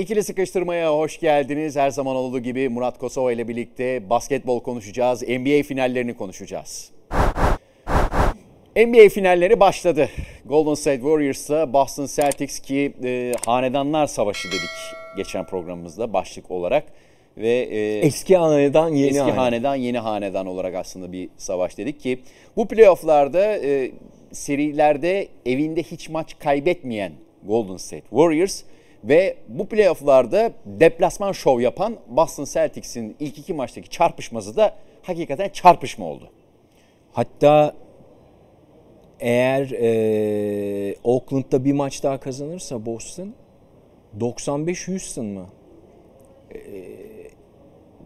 İkili sıkıştırmaya hoş geldiniz. Her zaman olduğu gibi Murat Kosova ile birlikte basketbol konuşacağız. NBA finallerini konuşacağız. NBA finalleri başladı. Golden State Warriors'la Boston Celtics ki e, hanedanlar savaşı dedik geçen programımızda başlık olarak ve e, eski hanedan yeni eski hanedan. hanedan yeni hanedan olarak aslında bir savaş dedik ki bu playofflarda e, serilerde evinde hiç maç kaybetmeyen Golden State Warriors ve bu playofflarda deplasman şov yapan Boston Celtics'in ilk iki maçtaki çarpışması da hakikaten çarpışma oldu. Hatta eğer e, Oakland'da bir maç daha kazanırsa Boston 95 Houston mı? E,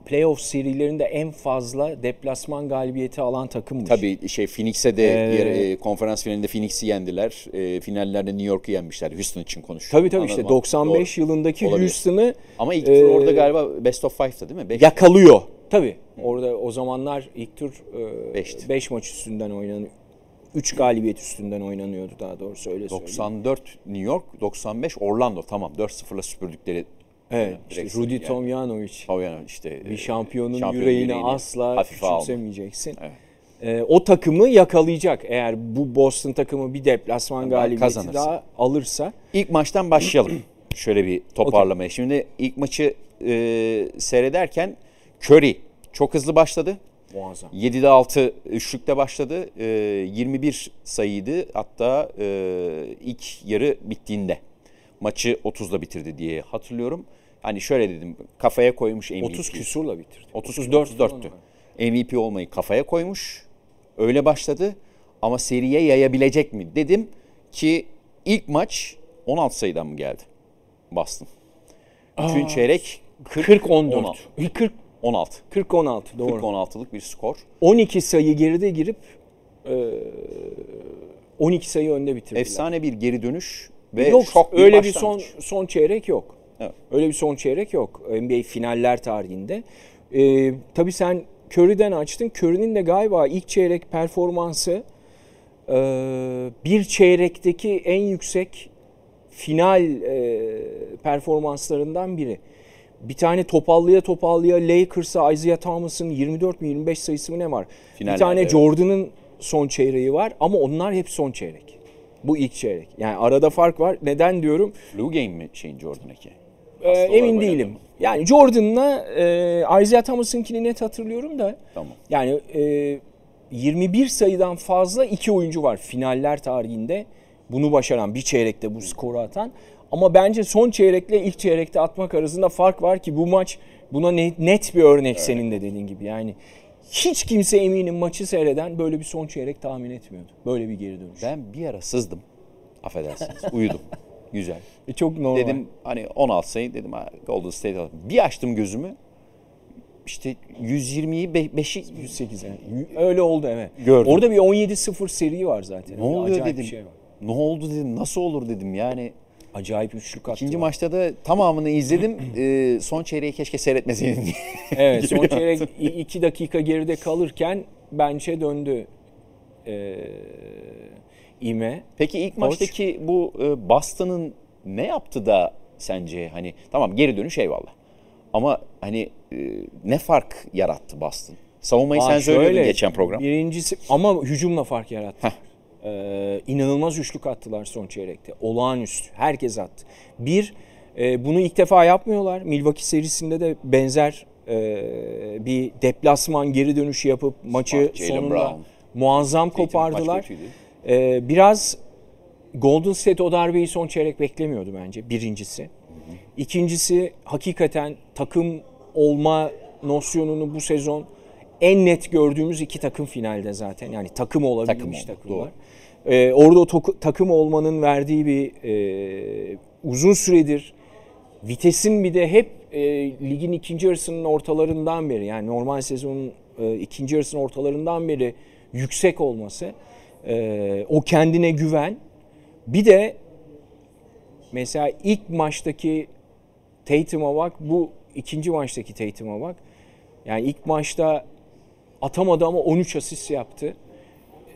playoff serilerinde en fazla deplasman galibiyeti alan takımmış. Tabii şey Phoenix'e de ee, yer, e, konferans finalinde Phoenix'i yendiler. E, finallerde New York'u yenmişler. Houston için konuşuyorum. Tabii tabii Anladım işte 95 Doğru. yılındaki Houston'ı ama ilk tur e, orada galiba best of 5'tı değil mi? Beş yakalıyor. Tabii. Orada o zamanlar ilk tur 5 e, maç üstünden oynanıyor. 3 galibiyet üstünden oynanıyordu daha doğrusu öyle 94 New York, 95 Orlando tamam 4-0'la süpürdükleri Evet, işte Rudy yani. Tomjanovic. Tomjanovic işte bir şampiyonun şampiyon yüreğini, yüreğini asla küçümsemeyeceksin. Evet. Ee, o takımı yakalayacak eğer bu Boston takımı bir deplasman galibiyeti Kazanırsa. daha alırsa. İlk maçtan başlayalım. Şöyle bir toparlamaya. Okay. Şimdi ilk maçı e, seyrederken Curry çok hızlı başladı. Muazzam. 7'de 6 üçlükte başladı. E, 21 sayıydı hatta e, ilk yarı bittiğinde. Maçı 30'da bitirdi diye hatırlıyorum. Hani şöyle dedim kafaya koymuş MVP. 30 küsurla bitirdi. 34 34'tü. MVP olmayı kafaya koymuş. Öyle başladı ama seriye yayabilecek mi dedim ki ilk maç 16 sayıdan mı geldi? Boston. Üçüncü çeyrek 40 40 14. 40 16. 40 16 doğru. 40 16'lık bir skor. 12 sayı geride girip 12 sayı önde bitirdiler. Efsane bir geri dönüş ve yok, şok bir öyle bir son son çeyrek yok. Öyle bir son çeyrek yok NBA finaller tarihinde. Ee, tabii sen Curry'den açtın. Curry'nin de galiba ilk çeyrek performansı e, bir çeyrekteki en yüksek final e, performanslarından biri. Bir tane topallıya topallıya Lakers'a Isaiah Thomas'ın 24 mi 25 sayısı mı ne var? Finaller, bir tane evet. Jordan'ın son çeyreği var ama onlar hep son çeyrek. Bu ilk çeyrek. Yani arada fark var. Neden diyorum? Flu game mi şeyin Jordan'daki? Ee, emin değilim. Mı? Yani Jordan'la e, Isaiah Thomas'ınkini net hatırlıyorum da. Tamam. Yani e, 21 sayıdan fazla iki oyuncu var finaller tarihinde. Bunu başaran bir çeyrekte bu skoru atan. Ama bence son çeyrekle ilk çeyrekte atmak arasında fark var ki bu maç buna net bir örnek evet. senin de dediğin gibi. Yani hiç kimse eminim maçı seyreden böyle bir son çeyrek tahmin etmiyordu. Böyle bir geri dönüş. Ben bir ara sızdım. Affedersiniz. Uyudum. Güzel. E çok normal. Dedim hani 16 sayı dedim ha, Golden State aldım. Bir açtım gözümü. İşte 120'yi 5'i 108 yani. Öyle oldu evet. Gördüm. Orada bir 17-0 seri var zaten. Ne oluyor dedim. Şey var. Ne oldu dedim. Nasıl olur dedim. Yani Acayip üçlük attı. İkinci maçta da tamamını izledim. ee, son çeyreği keşke seyretmeseydim. evet son çeyrek iki dakika geride kalırken bence döndü ee, ime. Peki ilk Koç. maçtaki bu e, Boston'ın ne yaptı da sence hani tamam geri dönüş eyvallah. Ama hani e, ne fark yarattı Boston? Savunmayı Aa, sen söylüyordun geçen program. Birincisi ama hücumla fark yarattı. Heh. Ee, inanılmaz üçlük attılar son çeyrekte. Olağanüstü. Herkes attı. Bir, e, bunu ilk defa yapmıyorlar. Milwaukee serisinde de benzer e, bir deplasman geri dönüşü yapıp maçı Smart, sonunda Brown. muazzam kopardılar. E, biraz Golden State o darbeyi son çeyrek beklemiyordu bence birincisi. İkincisi hakikaten takım olma nosyonunu bu sezon en net gördüğümüz iki takım finalde zaten. Yani takım olabilmiş takım takımlar. Ee, orada o takım olmanın verdiği bir e, uzun süredir vitesin bir de hep e, ligin ikinci yarısının ortalarından beri yani normal sezonun e, ikinci yarısının ortalarından beri yüksek olması e, o kendine güven bir de mesela ilk maçtaki Tatum'a bak bu ikinci maçtaki Tatum'a bak yani ilk maçta atamadı ama 13 asist yaptı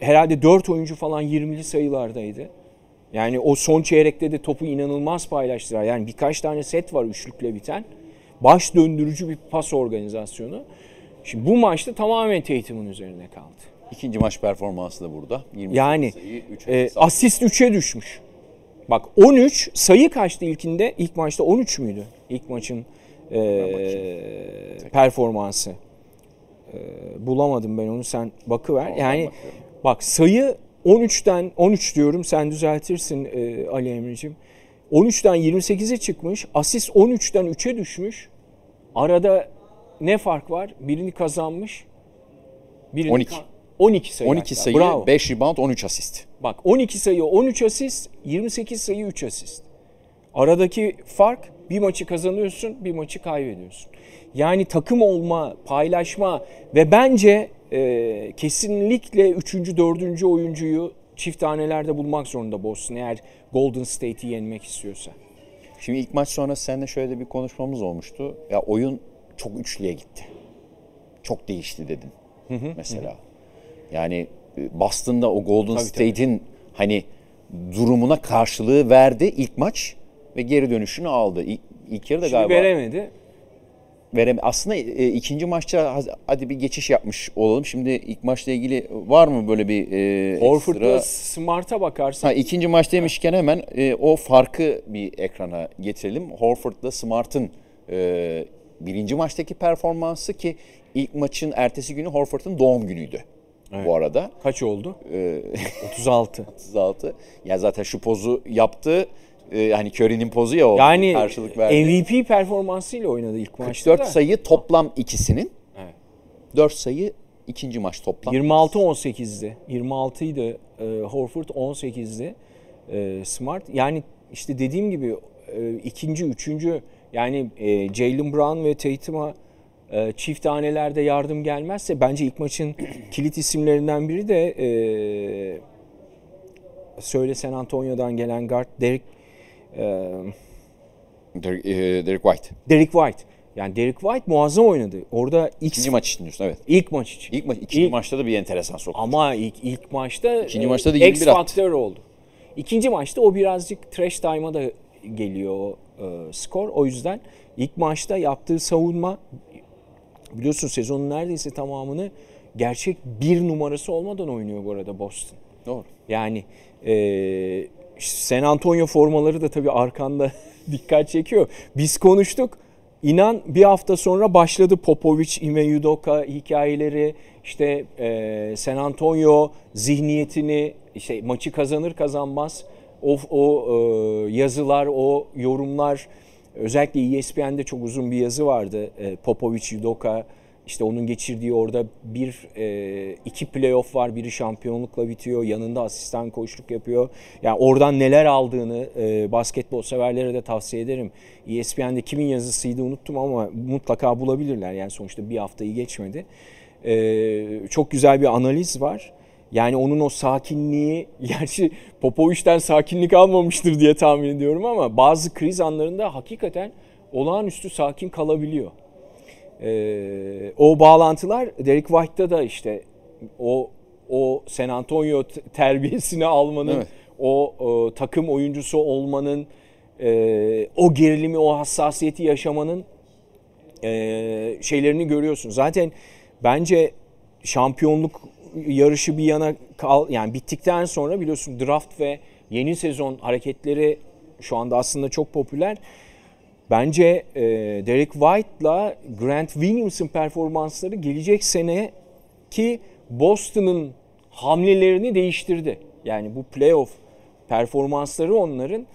herhalde 4 oyuncu falan 20'li sayılardaydı. Yani o son çeyrekte de topu inanılmaz paylaştılar. Yani birkaç tane set var üçlükle biten. Baş döndürücü bir pas organizasyonu. Şimdi bu maçta tamamen Tatum'un üzerine kaldı. İkinci maç performansı da burada. 28 Yani sayı, üç e, asist. asist 3'e düşmüş. Bak 13 sayı kaçtı ilkinde? İlk maçta 13 müydü? İlk maçın e, performansı. E, bulamadım ben onu sen bakıver. Ben yani bakıyorum. bak sayı 13'ten 13 diyorum sen düzeltirsin e, Ali Emre'cim. 13'ten 28'e çıkmış. Asist 13'ten 3'e düşmüş. Arada ne fark var? Birini kazanmış. Birini 12. ka- 12 sayı. 12 hatta. sayı, Bravo. 5 rebound, 13 asist. Bak 12 sayı 13 asist, 28 sayı 3 asist. Aradaki fark bir maçı kazanıyorsun, bir maçı kaybediyorsun. Yani takım olma, paylaşma ve bence e, kesinlikle 3. 4. oyuncuyu çift tanelerde bulmak zorunda Boston eğer Golden State'i yenmek istiyorsa. Şimdi ilk maç sonrası seninle şöyle bir konuşmamız olmuştu. Ya oyun çok üçlüye gitti. Çok değişti dedin. mesela. Yani e, Boston'da o Golden State'in hani durumuna karşılığı verdi ilk maç ve geri dönüşünü aldı. İlk, ilk yarıda Şimdi galiba veremedi. vereme. Aslında e, ikinci maçta hadi bir geçiş yapmış olalım. Şimdi ilk maçla ilgili var mı böyle bir e, Horford'la ekstra? Smart'a bakarsan Ha, ikinci maç demişken hemen e, o farkı bir ekrana getirelim. Horford'la Smart'ın e, birinci maçtaki performansı ki ilk maçın ertesi günü Horford'un doğum günüydü. Bu arada kaç oldu? e, 36. 36. Ya zaten şu pozu yaptı. E, hani Curry'nin pozu ya o Yani karşılık verdi. MVP performansıyla oynadı ilk maçta 44 da. sayı toplam ikisinin. Evet. 4 sayı ikinci maç toplam. 26-18'di. 26 idi e, Horford 18'di e, Smart. Yani işte dediğim gibi e, ikinci, üçüncü yani e, Jalen Brown ve Tatum'a e, çift tanelerde yardım gelmezse bence ilk maçın kilit isimlerinden biri de e, söyle San Antonio'dan gelen guard Derek e, Derek, e, Derek White. Derek White. Yani Derek White muazzam oynadı. Orada ilk, İkinci maç için diyorsun evet. ilk maç için. İlk maç, ikinci İlk- maçta da bir enteresan soktu. Ama ilk ilk maçta İkinci e, maçta da X 21 attı. faktör oldu. İkinci maçta o birazcık trash time'a da geliyor e, skor. O yüzden ilk maçta yaptığı savunma biliyorsun sezonun neredeyse tamamını gerçek bir numarası olmadan oynuyor bu arada Boston. Doğru. Yani e, San Antonio formaları da tabii arkanda dikkat çekiyor. Biz konuştuk. İnan bir hafta sonra başladı Popovic, Ime Udoka hikayeleri, işte e, San Antonio zihniyetini, işte maçı kazanır kazanmaz o, o e, yazılar, o yorumlar, özellikle ESPN'de çok uzun bir yazı vardı. E, Popovic, Udoka, işte onun geçirdiği orada bir e, iki playoff var. Biri şampiyonlukla bitiyor. Yanında asistan koçluk yapıyor. Yani oradan neler aldığını e, basketbol severlere de tavsiye ederim. ESPN'de kimin yazısıydı unuttum ama mutlaka bulabilirler. Yani sonuçta bir haftayı geçmedi. E, çok güzel bir analiz var. Yani onun o sakinliği, gerçi Popovic'ten sakinlik almamıştır diye tahmin ediyorum ama bazı kriz anlarında hakikaten olağanüstü sakin kalabiliyor. Ee, o bağlantılar Derek White'da da işte o o San Antonio terbiyesini almanın, Evet. o, o takım oyuncusu olmanın, e, o gerilimi, o hassasiyeti yaşamanın e, şeylerini görüyorsun. Zaten bence şampiyonluk yarışı bir yana kal yani bittikten sonra biliyorsun draft ve yeni sezon hareketleri şu anda aslında çok popüler. Bence e, Derek White'la Grant Williams'ın performansları gelecek sene ki Boston'ın hamlelerini değiştirdi. Yani bu playoff performansları onların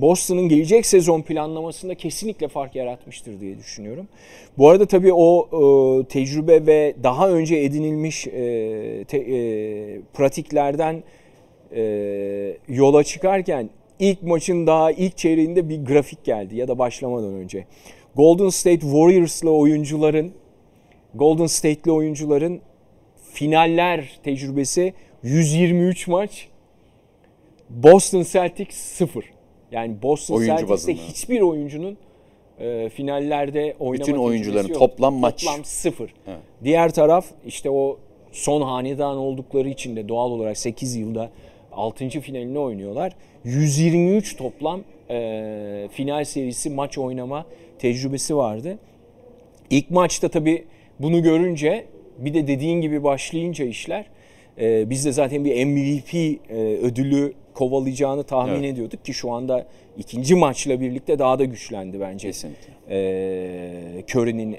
Boston'ın gelecek sezon planlamasında kesinlikle fark yaratmıştır diye düşünüyorum. Bu arada tabii o e, tecrübe ve daha önce edinilmiş e, e, pratiklerden yola çıkarken ilk maçın daha ilk çeyreğinde bir grafik geldi ya da başlamadan önce. Golden State Warriors'la oyuncuların Golden State'li oyuncuların finaller tecrübesi 123 maç. Boston Celtics 0. Yani Boston Oyuncu Celtics'te bazında. hiçbir oyuncunun e, finallerde oynama Bütün oyuncuların yok. toplam maç. Toplam 0. Evet. Diğer taraf işte o son hanedan oldukları için de doğal olarak 8 yılda 6. finalini oynuyorlar. 123 toplam e, final serisi maç oynama tecrübesi vardı. İlk maçta tabii bunu görünce bir de dediğin gibi başlayınca işler e, biz de zaten bir MVP e, ödülü kovalayacağını tahmin Evet. ediyorduk ki şu anda ikinci maçla birlikte daha da güçlendi bence. Kesinlikle. E, Curry'nin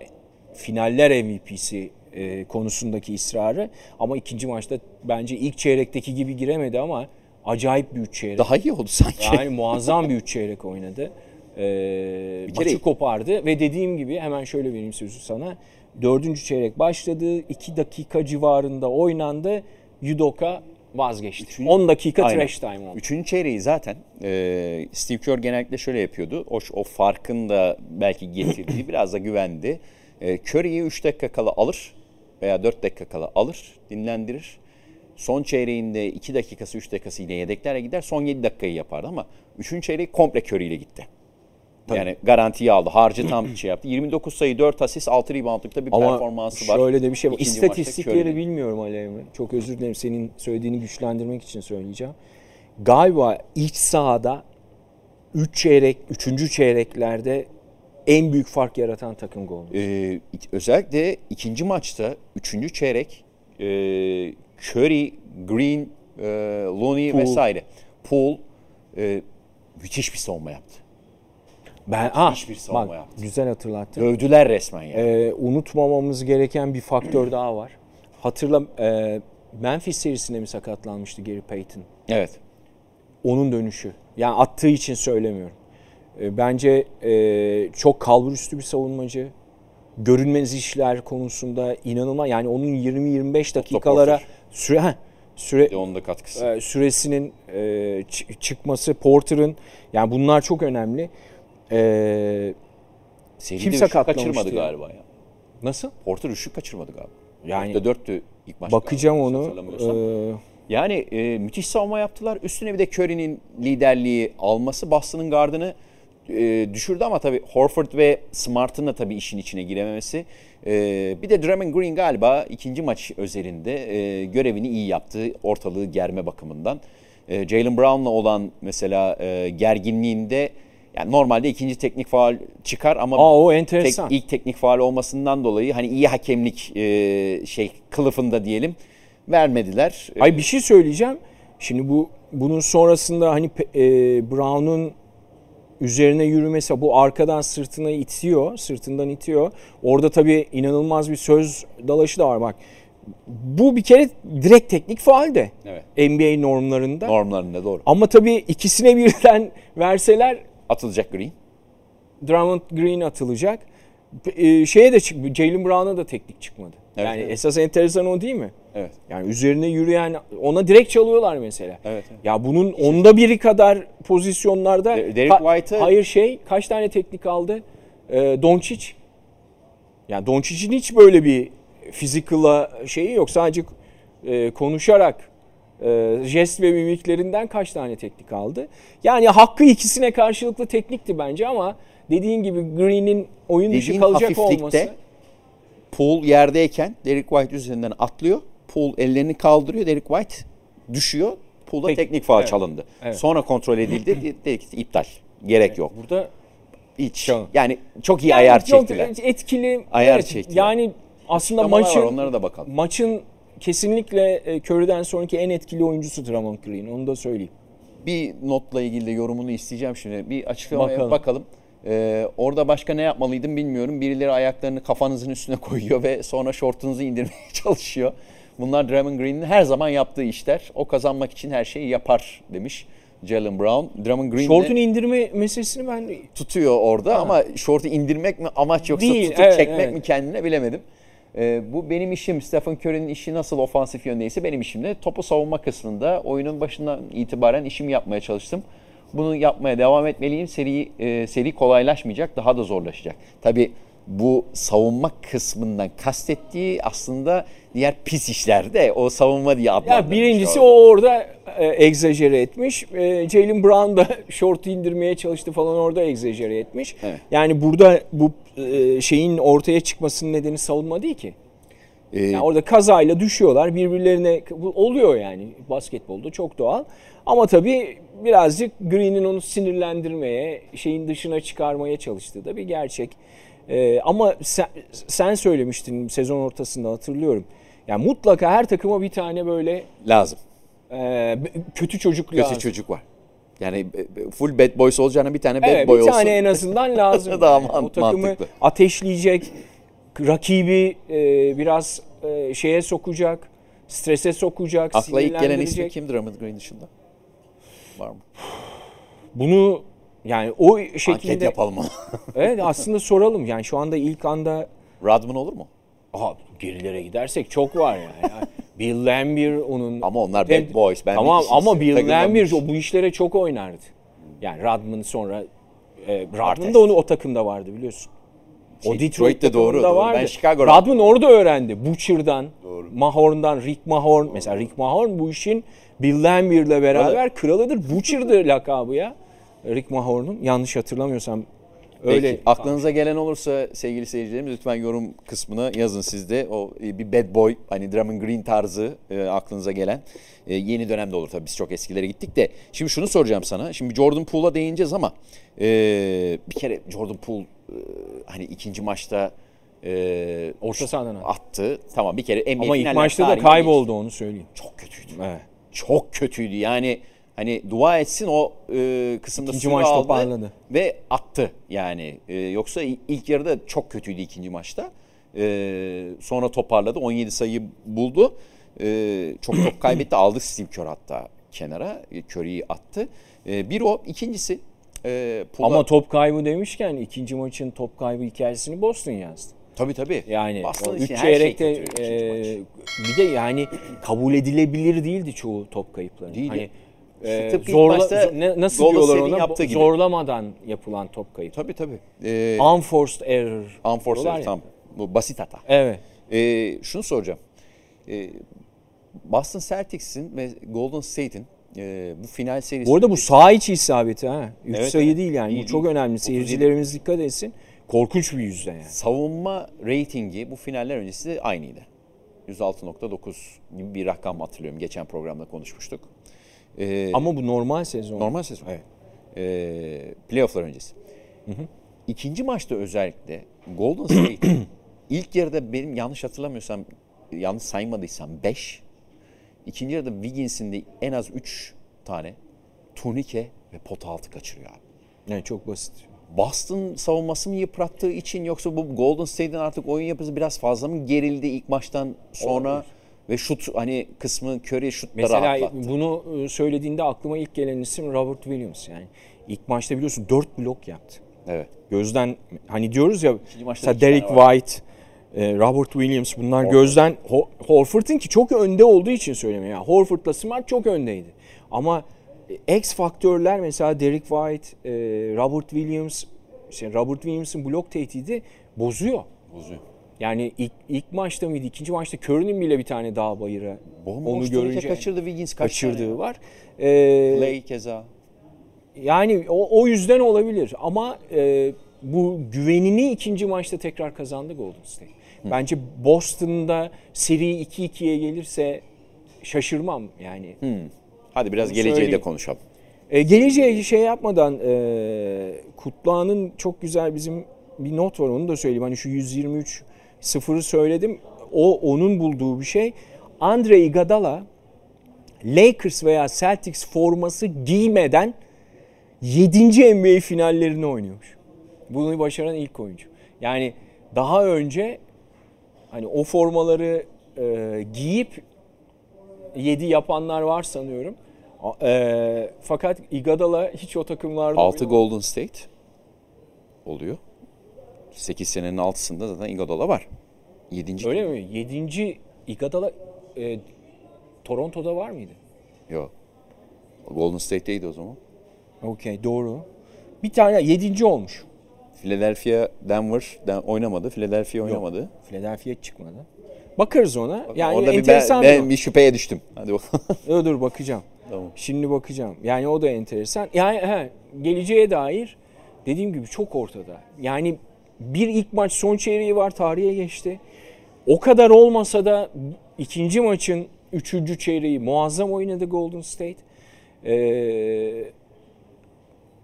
finaller MVP'si e, konusundaki ısrarı ama ikinci maçta bence ilk çeyrekteki gibi giremedi ama acayip bir üç çeyrek. Daha iyi oldu sanki. Yani muazzam bir üç çeyrek oynadı. Ee, Bir kere- maçı kopardı ve dediğim gibi hemen şöyle vereyim sözü sana. Dördüncü çeyrek başladı. 2 dakika civarında oynandı. Yudoka vazgeçti. Üçün- 10 dakika Aynen. trash time oldu. Üçüncü çeyreği zaten e, Steve Kerr genellikle şöyle yapıyordu. O, o farkın da belki getirdiği biraz da güvendi. E, Curry'i 3 dakika kala alır veya 4 dakika kala alır, dinlendirir. Son çeyreğinde 2 dakikası 3 dakikası yine yedeklerle gider. Son 7 dakikayı yapardı ama 3. çeyreği komple Curry ile gitti. Yani garantiyi aldı. Harcı tam şey yaptı. 29 sayı 4 asist 6 reboundlukta bir Ama performansı var. şöyle de bir şey var. İkinci İstatistikleri bilmiyorum Ali Emre. Çok özür dilerim senin söylediğini güçlendirmek için söyleyeceğim. Galiba iç sahada 3 çeyrek, 3. çeyreklerde en büyük fark yaratan takım State. Ee, ik- özellikle ikinci maçta, üçüncü çeyrek e, Curry, Green, e, Looney Poole. vesaire. Poole e, müthiş bir savunma yaptı. Ben ah, hiçbir savunma bak, yaptı. güzel hatırlattın. Dövdüler resmen yani. Ee, unutmamamız gereken bir faktör daha var. Hatırla e, Memphis serisinde mi sakatlanmıştı Gary Payton? Evet. Onun dönüşü. Yani attığı için söylemiyorum. E, bence e, çok kalburüstü bir savunmacı. Görünmez işler konusunda inanılmaz. Yani onun 20-25 dakikalara süre heh, süre Bir de onun da katkısı. e, süresinin e, çıkması Porter'ın yani bunlar çok önemli. E, Seride kim üçlük sakatlamıştı kaçırmadı ya? galiba ya. nasıl? Porter üçlük kaçırmadı galiba. Yani- Yani 4'tü ilk maçta. Bakacağım galiba, onu. Ee, Yani e, müthiş savunma yaptılar. Üstüne bir de Curry'nin liderliği alması Boston'ın gardını e, düşürdü ama tabii Horford ve Smart'ın da tabii işin içine girememesi. E, bir de Draymond Green galiba ikinci maç özelinde e, görevini iyi yaptı ortalığı germe bakımından. E, Jalen Brown'la olan mesela e, gerginliğinde yani normalde ikinci teknik faal çıkar ama Aa, o tek- enteresan. ilk teknik faal olmasından dolayı hani iyi hakemlik e, şey kılıfında diyelim vermediler. Ay bir şey söyleyeceğim. Şimdi bu bunun sonrasında hani e, Brown'un üzerine yürümesi bu arkadan sırtına itiyor, sırtından itiyor. Orada tabii inanılmaz bir söz dalaşı da var bak. Bu bir kere direkt teknik faal de Evet. NBA normlarında. Normlarında doğru. Ama tabii ikisine birden verseler Atılacak Green. Drummond Green atılacak. E, şeye de çık- Jalen Brown'a da teknik çıkmadı. Evet, yani evet. esas enteresan o değil mi? Evet. Yani üzerine yürüyen ona direkt çalıyorlar mesela. Evet, evet. Ya bunun onda biri kadar pozisyonlarda De- Derek White'ı- hayır şey kaç tane teknik aldı? Ee, Doncic. Yani Doncic'in hiç böyle bir physical'a şeyi yok. Sadece e, konuşarak e, jest ve mimiklerinden kaç tane teknik aldı? Yani hakkı ikisine karşılıklı teknikti bence ama dediğin gibi Green'in oyun dışı Dediğin kalacak hafiflikte olması. Poole yerdeyken Derek White üzerinden atlıyor. Poole ellerini kaldırıyor. Derek White düşüyor. Poole'a Tek- teknik faal evet. çalındı. Evet. Sonra kontrol edildi. Dedi ki iptal. Gerek yok. Burada Hiç. Tamam. Yani çok iyi Yani ayar çok çektiler. etkili. Ayar evet, çektiler. Yani aslında Kutlamalar maçın var, onlara da bakalım. maçın kesinlikle e, Curry'den sonraki en etkili oyuncusu Draymond Green. Onu da söyleyeyim. Bir notla ilgili de yorumunu isteyeceğim şimdi. Bir açıklamaya Bakalım. bakalım. Ee, orada başka ne yapmalıydım bilmiyorum. Birileri ayaklarını kafanızın üstüne koyuyor ve sonra şortunuzu indirmeye çalışıyor. Bunlar Draymond Green'in her zaman yaptığı işler. O kazanmak için her şeyi yapar demiş Jalen Brown. Draymond Green Şortunu indirme meselesini ben tutuyor orada Ha. ama şortu indirmek mi amaç yoksa Değil, tutup evet, çekmek evet. mi kendine bilemedim. Ee, bu benim işim. Stephen Curry'nin işi nasıl ofansif yöndeyse benim işim de topu savunma kısmında oyunun başından itibaren işimi yapmaya çalıştım. Bunu yapmaya devam etmeliyim. Seri e, seri kolaylaşmayacak, daha da zorlaşacak. Tabii bu savunma kısmından kastettiği aslında diğer pis işler de o savunma diye ya adlandırmış. birincisi orada. o orada e, egzajere etmiş. E, Jalen Brown da şortu indirmeye çalıştı falan orada egzajere etmiş. Evet. Yani burada bu e, şeyin ortaya çıkmasının nedeni savunma değil ki. Ee, Yani orada kazayla düşüyorlar birbirlerine bu oluyor yani basketbolda çok doğal. Ama tabii birazcık Green'in onu sinirlendirmeye, şeyin dışına çıkarmaya çalıştığı da bir gerçek. Ee, ama sen, sen söylemiştin sezon ortasında hatırlıyorum. Yani mutlaka her takıma bir tane böyle lazım. e, kötü çocuk Kötü lazım. çocuk var. Yani e, full bad boys olacağına bir tane bad Evet, boy bir olsun. tane en azından lazım. Daha Yani. man- o takımı mantıklı. ateşleyecek, rakibi e, biraz e, şeye sokacak, strese sokacak, Akla ilk gelen ismi sinirlendirecek. kim Drummond Green dışında? Var mı? Bunu yani o Anket şekilde yapalım onu. evet aslında soralım. Yani şu anda ilk anda Rodman olur mu? aha, gerilere gidersek çok var yani. Bill Laimbeer onun Ama onlar Tem- bad boys. Ben tamam ama Bill kişi. o bu işlere çok oynardı. Yani Rodman sonra e, Rodman da onu o takımda vardı biliyorsun. O Şey, Detroit Detroit'te doğru, doğru. vardı. Ben Chicago Rodman orada öğrendi. Butcher'dan, Mahorn'dan, Rick Mahorn. Mesela Rick Mahorn bu işin Bill Laimbeer'le beraber kralıdır. Butcher'dı lakabı ya. Rick Mahorn'un. Yanlış hatırlamıyorsam öyle. Peki, aklınıza gelen olursa sevgili seyircilerimiz lütfen yorum kısmına yazın siz de. O e, bir bad boy hani Drummond Green tarzı e, aklınıza gelen. E, yeni dönemde olur tabii biz çok eskilere gittik de. Şimdi şunu soracağım sana. Şimdi Jordan Poole'a değineceğiz ama e, bir kere Jordan Poole e, hani ikinci maçta e, Orta sahadan attı. Tamam bir kere NBA Ama ilk maçta da kayboldu onu söyleyeyim. Çok kötüydü. Evet. Çok kötüydü. Yani hani dua etsin o e, kısımda İkinci maç aldı toparladı. ve attı yani. E, yoksa il- ilk yarıda çok kötüydü ikinci maçta. E, sonra toparladı. 17 sayı buldu. E, çok top kaybetti. Aldı Steve Kerr hatta kenara. E, Curry'i attı. E, bir o. ikincisi e, Pool'a- Ama top kaybı demişken ikinci maçın top kaybı hikayesini Boston yazdı. tabii tabii. Yani Boston üç şey çeyrekte ikinci e, bir de yani kabul edilebilir değildi çoğu top kayıpları. Değildi. Hani e, tıpkı ilk zorla, zo- ne- nasıl diyorlar ona? yaptığı gibi. Zorlamadan yapılan top kayıp. Tabii tabii. E, Unforced error. unforced ya. tam. Bu basit hata. Evet. Ee, şunu soracağım. Ee, Boston Celtics'in ve Golden State'in e, bu final serisi... Bu arada bu saha içi isabeti ha. 3 Evet, sayı evet. değil yani. İyi bu çok önemli. 37. Seyircilerimiz dikkat etsin. Korkunç bir yüzde yani. savunma reytingi bu finaller öncesi aynıydı. 106.9 gibi bir rakam hatırlıyorum. Geçen programda konuşmuştuk. Ee, Ama bu normal sezon. normal sezon. Evet. Ee, playofflar öncesi. İkinci maçta özellikle Golden State ilk yarıda benim yanlış hatırlamıyorsam yanlış saymadıysam 5. İkinci yarıda Wiggins'in de en az 3 tane turnike ve pot altı kaçırıyor abi. Yani çok basit. Boston savunması mı yıprattığı için yoksa bu Golden State'in artık oyun yapısı biraz fazla mı gerildi ilk maçtan sonra ve şut hani kısmı Curry şutları Mesela rahatlattı. bunu e, söylediğinde aklıma ilk gelen isim Robert Williams. Yani ilk maçta biliyorsun 4 blok yaptı. Evet. Gözden hani diyoruz ya maçta mesela Derek White, e, Robert Williams bunlar gözden Ho- Horford'un ki çok önde olduğu için söylemiyorum. Yani Horford'la Smart çok öndeydi. Ama e, X faktörler mesela Derek White, Robert Williams, işte Robert Williams'ın blok tehdidi bozuyor. Bozuyor. Yani ilk, ilk maçta mıydı, ikinci maçta Curry'nin bile bir tane daha bayıra Bomboş onu görünce kaçırdı Wiggins kaç kaçırdığı tane? var. Ee, Clay keza. yani o, o yüzden olabilir ama e, bu güvenini ikinci maçta tekrar kazandı Golden State. Bence Boston'da seri 2-2'ye gelirse şaşırmam yani. Hadi biraz Bunu geleceği de konuşalım. E, geleceğe şey yapmadan e, Kutlağan'ın çok güzel bizim bir not var onu da söyleyeyim. Hani şu 123 sıfırı söyledim. O onun bulduğu bir şey. Andre Iguodala Lakers veya Celtics forması giymeden 7. NBA finallerini oynuyormuş. Bunu başaran ilk oyuncu. Yani daha önce hani o formaları e, giyip 7 yapanlar var sanıyorum. E, fakat Iguodala hiç o takımlarda 6 oynamadı. Golden State oluyor. 8 senenin altısında zaten Iguodala var. 7. Öyle mi? 7. Iguodala e, Toronto'da var mıydı? Yok. Golden State'teydi o zaman. Okey doğru. Bir tane 7. olmuş. Philadelphia Denver den- oynamadı. Philadelphia oynamadı. Philadelphia çıkmadı. Bakarız ona. Yani Orada bir ben, enteresan. ben bir şüpheye düştüm. Hadi bakalım. Dur, dur bakacağım. Tamam. Şimdi bakacağım. Yani o da enteresan. Yani he, geleceğe dair dediğim gibi çok ortada. Yani bir ilk maç son çeyreği var tarihe geçti. O kadar olmasa da ikinci maçın üçüncü çeyreği muazzam oynadı Golden State. Ee,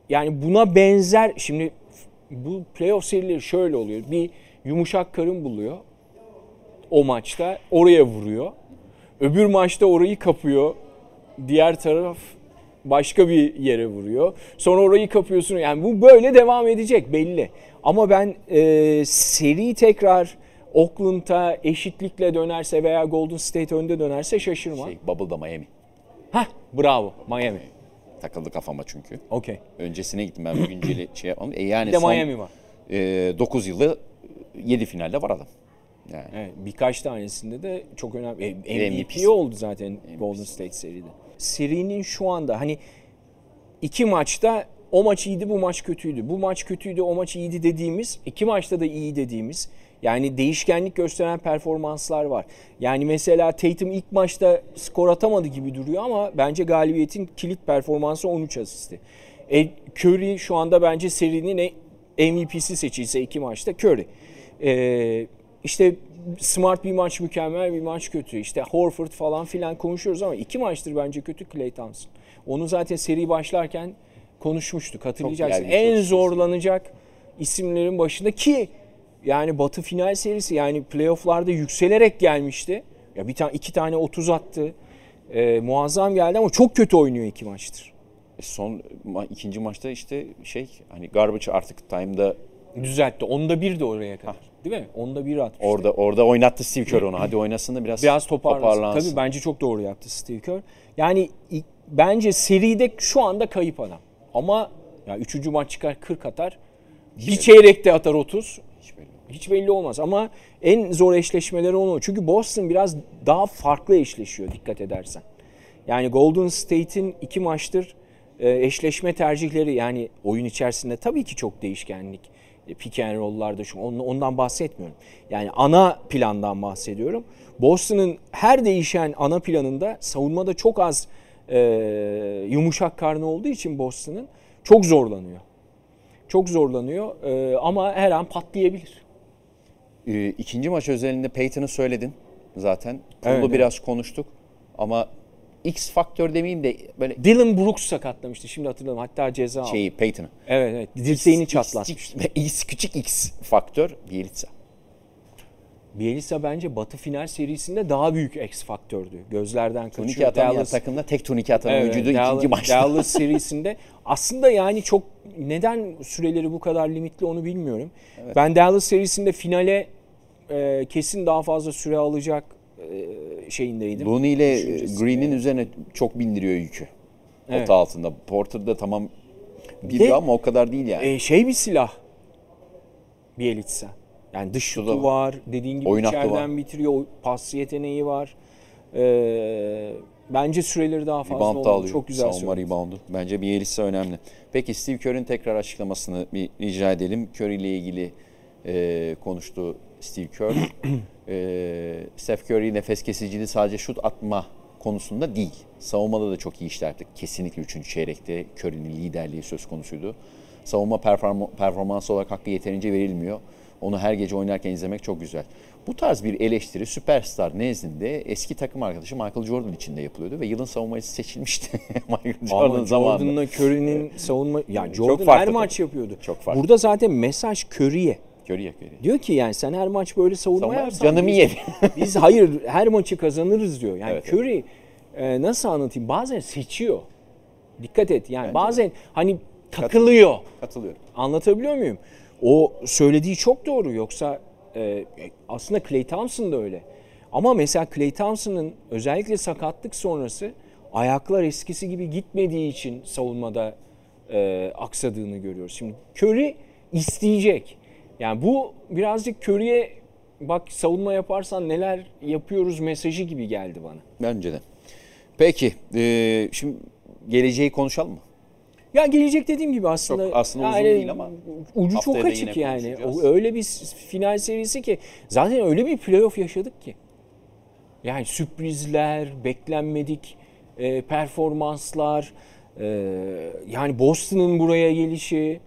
yani buna benzer şimdi bu playoff serileri şöyle oluyor. Bir yumuşak karın buluyor o maçta oraya vuruyor. Öbür maçta orayı kapıyor. Diğer taraf başka bir yere vuruyor. Sonra orayı kapıyorsun. Yani bu böyle devam edecek belli. Ama ben e, seri tekrar Oakland'a eşitlikle dönerse veya Golden State önde dönerse şaşırma. Şey, Bubble'da Miami. Hah bravo Miami. Takıldı kafama çünkü. Okey. Öncesine gittim ben bu günceli şey yapmam. E yani Bir de son Miami var. e, 9 yılda 7 finalde var adam. Yani Evet, birkaç tanesinde de çok önemli. E, MVP MVP'si. oldu zaten Golden State seride. Serinin şu anda hani iki maçta o maç iyiydi bu maç kötüydü. Bu maç kötüydü o maç iyiydi dediğimiz iki maçta da iyi dediğimiz yani değişkenlik gösteren performanslar var. Yani mesela Tatum ilk maçta skor atamadı gibi duruyor ama bence galibiyetin kilit performansı 13 asisti. E, Curry şu anda bence serinin MVP'si seçilse iki maçta Curry. E, işte smart bir maç mükemmel bir maç kötü. İşte Horford falan filan konuşuyoruz ama iki maçtır bence kötü Klay Thompson. Onu zaten seri başlarken konuşmuştuk hatırlayacaksın. Çok En zorlanacak isimlerin başında ki yani Batı final serisi yani playofflarda yükselerek gelmişti. Ya bir tane iki tane 30 attı. Ee, muazzam geldi ama çok kötü oynuyor iki maçtır. e, son ma- ikinci maçta işte şey hani garbage artık time'da Düzeltti. Onda bir de oraya kadar. Değil mi? Onda bir atmıştı. orada orada oynattı Steve Kerr onu. Hadi oynasın da biraz, Biraz toparlansın. toparlansın. Tabii bence çok doğru yaptı Steve Kerr. Yani bence seride şu anda kayıp adam. Ama ya üçüncü maç çıkar 40 atar. Bir çeyrekte atar 30. Hiç belli. Hiç belli olmaz ama en zor eşleşmeleri onu. Çünkü Boston biraz daha farklı eşleşiyor dikkat edersen. Yani Golden State'in iki maçtır e, eşleşme tercihleri yani oyun içerisinde tabii ki çok değişkenlik. E, Pick and roll'larda şu on- ondan bahsetmiyorum. Yani ana plandan bahsediyorum. Boston'ın her değişen ana planında savunmada çok az e, yumuşak karnı olduğu için Boston'ın çok zorlanıyor. Çok zorlanıyor e, ama her an patlayabilir. Ee, ikinci maç özelinde Peyton'ı söyledin zaten. Bunu Evet, biraz konuştuk ama X faktör demeyeyim de böyle Dylan Brooks sakatlamıştı şimdi hatırladım hatta ceza aldı. şeyi Peyton'ı. Evet evet dirseğini X- çatlatmış. X, X, küçük X faktör Bielitsa. Bielitsa bence Batı final serisinde daha büyük X faktördü. Gözlerden Turnike kaçıyor. atamayan Dallas- takımda tek turnike atan Evet, oyuncuydu Dallas- ikinci maçta. Dallas serisinde aslında yani çok neden süreleri bu kadar limitli onu bilmiyorum. Ben Dallas serisinde finale e, kesin daha fazla süre alacak e, şeyindeydim. Looney ile e. Green'in üzerine çok bindiriyor yükü. Evet. Pota altında. Porter da tamam biliyor de- ama o kadar değil yani. E, şey bir silah Bielitsa. Yani dış şutu var. Dediğin gibi Oyun içeriden var. bitiriyor. Pas yeteneği var. E, bence süreleri daha fazla Rebound olmalı. Çok güzel Savunma söyledin. reboundu. Bence Bielitsa önemli. Peki Steve Kerr'ün tekrar açıklamasını bir rica edelim. Curry ile ilgili e, konuştu Steve Kerr. e, Steph Curry nefes kesiciliği sadece şut atma konusunda değil. Savunmada da çok iyi işler yaptık. Kesinlikle 3. çeyrekte Curry'nin liderliği söz konusuydu. Savunma perform- performansı olarak hakkı yeterince verilmiyor. Onu her gece oynarken izlemek çok güzel. Bu tarz bir eleştiri süperstar nezdinde eski takım arkadaşı Michael Jordan için de yapılıyordu ve yılın savunmacısı seçilmişti Michael Jordan Ama zamanında. Jordan'la Curry'nin savunma ya Çok Jordan farklı her maç yapıyordu. Çok farklı. Burada zaten mesaj Curry'e. Curry'e Curry'e. Diyor ki yani sen her maç böyle savunma Savunma yap, yapsan canımı biz, biz hayır her maçı kazanırız diyor. Yani Evet, Curry e, nasıl anlatayım bazen seçiyor. Dikkat et yani Bence de. bazen hani takılıyor. Katılıyorum. Anlatabiliyor muyum? O söylediği çok doğru. Yoksa e, aslında Clay Thompson da öyle. Ama mesela Clay Thompson'ın özellikle sakatlık sonrası ayaklar eskisi gibi gitmediği için savunmada e, aksadığını görüyoruz. Şimdi Curry isteyecek. Yani bu birazcık Curry'e bak savunma yaparsan neler yapıyoruz mesajı gibi geldi bana. Bence de. Peki, e, şimdi geleceği konuşalım mı? Ya gelecek dediğim gibi aslında Çok aslında uzun değil ama ucu çok açık yani. öyle bir final serisi ki zaten öyle bir playoff yaşadık ki. Yani sürprizler, beklenmedik e, performanslar, e, yani Boston'ın buraya gelişi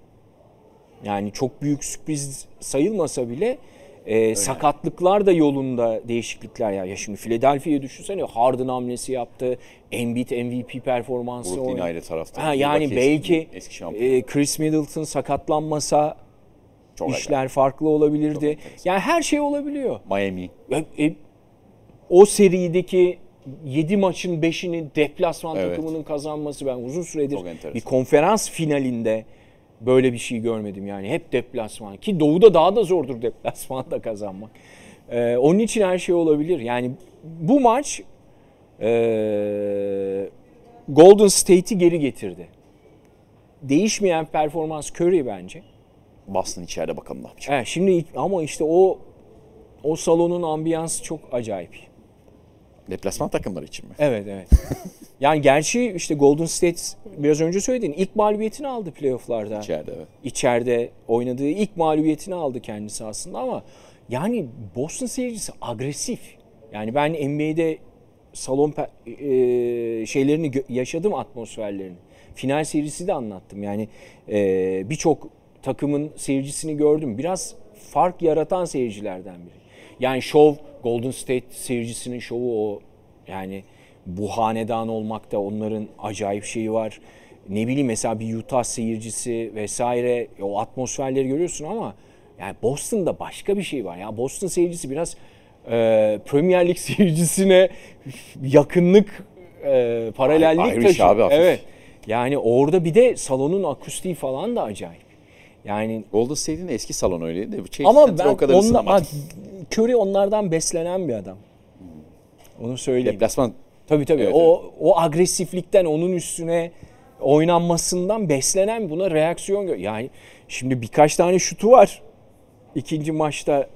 yani çok büyük sürpriz sayılmasa bile E, sakatlıklar da yolunda değişiklikler ya. ya şimdi Philadelphia'yı düşünsene Harden hamlesi yaptı. Embiid MVP performansı Brooklyn oynadı. ayrı tarafta. Ha, yani belki eski, şampiyon. e, Chris Middleton sakatlanmasa Çok işler farklı olabilirdi. enteresan. Yani her şey olabiliyor. Miami. E, e, o serideki 7 maçın 5'ini deplasman Evet. takımının kazanması ben uzun süredir Çok enteresan. bir konferans finalinde böyle bir şey görmedim yani. Hep deplasman ki doğuda daha da zordur deplasmanda kazanmak. E, onun için her şey olabilir. Yani bu maç e, Golden State'i geri getirdi. Değişmeyen performans Curry bence. Boston içeride bakalım ne yapacak. Evet, şimdi ama işte o o salonun ambiyansı çok acayip. Deplasman takımları için mi? Evet evet. yani gerçi işte Golden State biraz önce söyledin ilk mağlubiyetini aldı playofflarda. İçeride evet. İçeride oynadığı ilk mağlubiyetini aldı kendisi aslında ama yani Boston seyircisi agresif. Yani ben NBA'de salon e, şeylerini yaşadım atmosferlerini. Final serisi de anlattım. Yani e, birçok takımın seyircisini gördüm. Biraz fark yaratan seyircilerden biri. Yani şov Golden State seyircisinin şovu o. Yani bu hanedan olmakta onların acayip şeyi var. Ne bileyim mesela bir Utah seyircisi vesaire o atmosferleri görüyorsun ama yani Boston'da başka bir şey var. Ya Boston seyircisi biraz e, Premier Lig seyircisine yakınlık, e, paralellik Irish taşıyor. abi hafif. Evet. Yani orada bir de salonun akustiği falan da acayip. Yani Golden State'in eski salonu öyleydi. de bu Chase ama Center ben o kadar onla, bak, Curry onlardan beslenen bir adam. Onu söyleyeyim. Deplasman Tabii tabii. Evet, o o agresiflikten onun üstüne oynanmasından beslenen buna reaksiyon gö- yani şimdi birkaç tane şutu var ikinci maçta.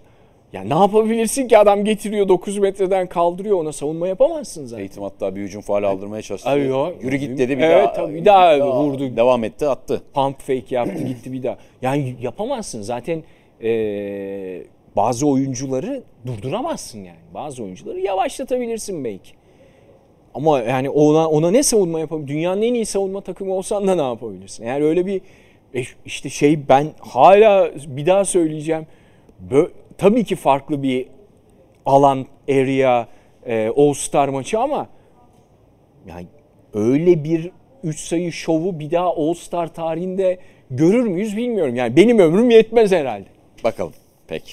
Ya ne yapabilirsin ki adam getiriyor 9 metreden kaldırıyor ona savunma yapamazsın zaten. Tatum hatta bir hücum faal aldırmaya çalıştı. Ay, yok. Yürü git dedi bir Evet, daha. tabii, bir daha vurdu. Devam etti attı. Pump fake yaptı gitti bir daha. Yani yapamazsın zaten eee, bazı oyuncuları durduramazsın yani. Bazı oyuncuları yavaşlatabilirsin belki. Ama yani ona ona ne savunma yapabilir? Dünyanın en iyi savunma takımı olsan da ne yapabilirsin? Eğer öyle bir e, işte şey ben hala bir daha söyleyeceğim. Bö- tabii ki farklı bir alan, area, e, All Star maçı ama yani öyle bir 3 sayı şovu bir daha All Star tarihinde görür müyüz bilmiyorum. Yani benim ömrüm yetmez herhalde. Bakalım. Peki.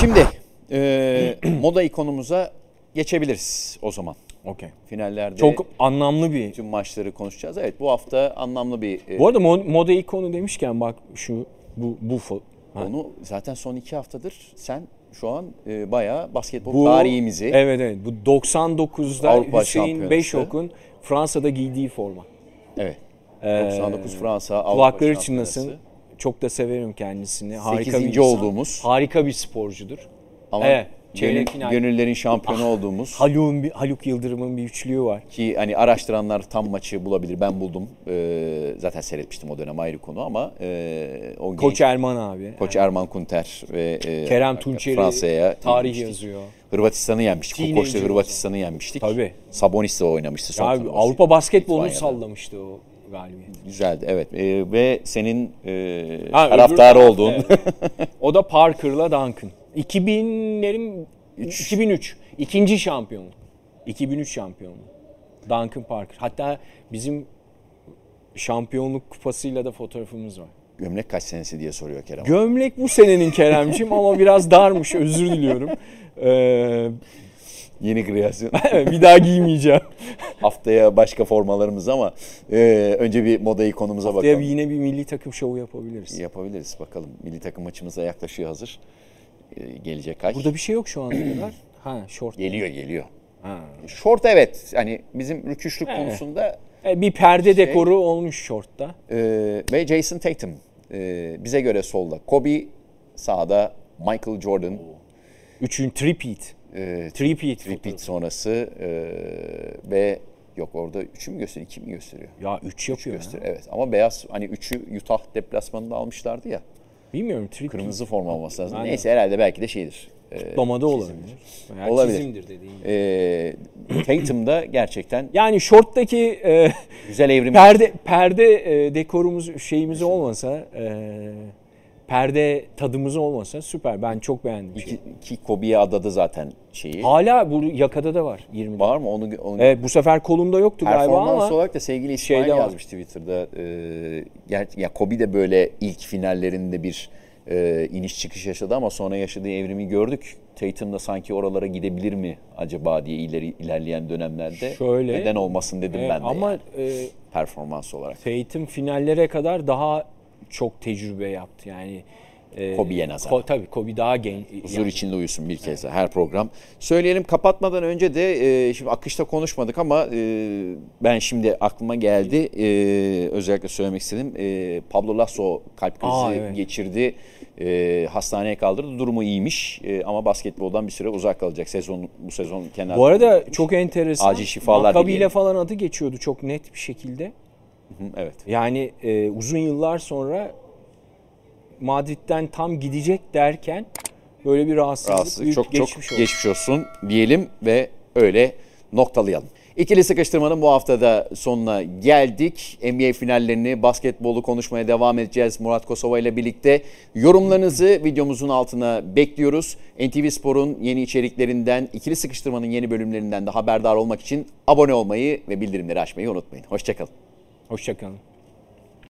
Şimdi e, moda ikonumuza geçebiliriz o zaman. Okey. Finallerde Çok anlamlı bir. tüm maçları konuşacağız. Evet bu hafta anlamlı bir e, Bu arada mo- moda ikonu demişken bak şu bu bu ha. konu. Zaten son iki haftadır sen şu an e, bayağı basketbol bu tarihimizi Evet evet. Bu 99'da Avrupa Hüseyin. Beşok'un Fransa'da giydiği forma. evet. Ee, 99 Fransa Avrupa Kulakları çınlasın. Çok da severim kendisini. Harika bir Sekizinci insan. olduğumuz. Harika bir sporcudur. Ama Evet, çeyrek final. gönüllerin şampiyonu olduğumuz Haluk'un Haluk Yıldırım'ın bir üçlüğü var. ki hani araştıranlar tam maçı bulabilir. Ben buldum. Ee, zaten seyretmiştim o dönem ayrı konu ama e, o Koç genç- Erman abi. Koç Erman Kunter ve e, Kerem Tunçeri Fransa'ya tarih yenmiştik. yazıyor. Hırvatistan'ı yenmiştik. Teenager Hırvatistan'ı yenmiştik. Tabii. Sabonis de oynamıştı son turnuvası. Avrupa basketbolunu sallamıştı o galibiyet. Güzeldi evet. Ee, ve senin e, Ha, taraftarı öbür- olduğun Evet. o da Parker'la Duncan. 2000'lerin 2003 ikinci şampiyonluk. 2003 şampiyonluğu. Duncan Parker. Hatta bizim şampiyonluk kupasıyla da fotoğrafımız var. gömlek kaç senesi diye soruyor Kerem. Gömlek bu senenin Kerem'cim ama biraz darmış özür diliyorum. Ee, Yeni kreasyon. bir daha giymeyeceğim. Haftaya başka formalarımız ama e, önce bir moda ikonumuza Diye bakalım. bir- yine bir milli takım şovu yapabiliriz. Yapabiliriz bakalım. Milli takım maçımız da yaklaşıyor hazır. Ee, gelecek ay. Burada bir şey yok şu ana kadar. Ha short. Geliyor geliyor. Ha. Short evet. Hani bizim rüküşlük Evet. konusunda E, Bir perde Şey- dekoru olmuş shortta. e, ve Jason Tatum e, bize göre solda. Kobe sağda. Michael Jordan Üçün tripit. e, Tripit. repeat sonrası e, ve yok orada 3'ü mü gösteriyor 2 mi gösteriyor? Ya 3 yapıyor. Gösteriyor evet ama beyaz hani 3'ü Utah deplasmanında almışlardı ya. Bilmiyorum tripit. Kırmızı forma olması lazım. Aynen. Neyse herhalde belki de şeydir. E, Kutlamada olabilir. Veya Olabilir. çizimdir dediğin gibi. e, Tatum da gerçekten Yani shorttaki e, güzel evrim. perde perde e, dekorumuz şeyimiz olmasa e, perde tadımız olmasa süper. Ben çok beğendim. İki, şeyi. iki adadı zaten şeyi. Hala bu yakada da var 20. Var mı? Onu, onu Evet bu sefer kolunda yoktu galiba Performans ama olarak da sevgili İsmail şeyde var. yazmış Twitter'da. Ger- ya Kobe de böyle ilk finallerinde bir e, iniş çıkış yaşadı ama sonra yaşadığı evrimi gördük. Tatum da sanki oralara gidebilir mi acaba diye ileri ilerleyen dönemlerde. Şöyle. Neden olmasın dedim Evet, ben de ama yani, e, performans olarak. Tatum finallere kadar daha çok tecrübe yaptı. Yani e, Kobe'ye nazaran. Ko- tabii Kobe daha genç. Huzur yani- içinde uyusun bir kez daha her program. Söyleyelim kapatmadan önce de e, şimdi akışta konuşmadık ama e, ben şimdi aklıma geldi. E, özellikle söylemek istedim. E, Pablo Lasso kalp krizi Aa, evet. geçirdi. E, hastaneye kaldırdı. Durumu iyiymiş E, ama basketboldan bir süre uzak kalacak sezon bu sezon kenar. Bu arada çok enteresan. Acil şifalar dileyelim. ile falan adı geçiyordu çok net bir şekilde. Evet. Yani e, uzun yıllar sonra Madrid'den tam gidecek derken böyle bir rahatsızlık, Rahatsızlık büyük çok çok geçmiş geçmiş, olsun diyelim ve öyle noktalayalım. İkili sıkıştırmanın bu haftada sonuna geldik. NBA finallerini, basketbolu konuşmaya devam edeceğiz Murat Kosova ile birlikte. Yorumlarınızı videomuzun altına bekliyoruz. NTV Spor'un yeni içeriklerinden, ikili sıkıştırmanın yeni bölümlerinden de haberdar olmak için abone olmayı ve bildirimleri açmayı unutmayın. Hoşçakalın. Hoşçakalın.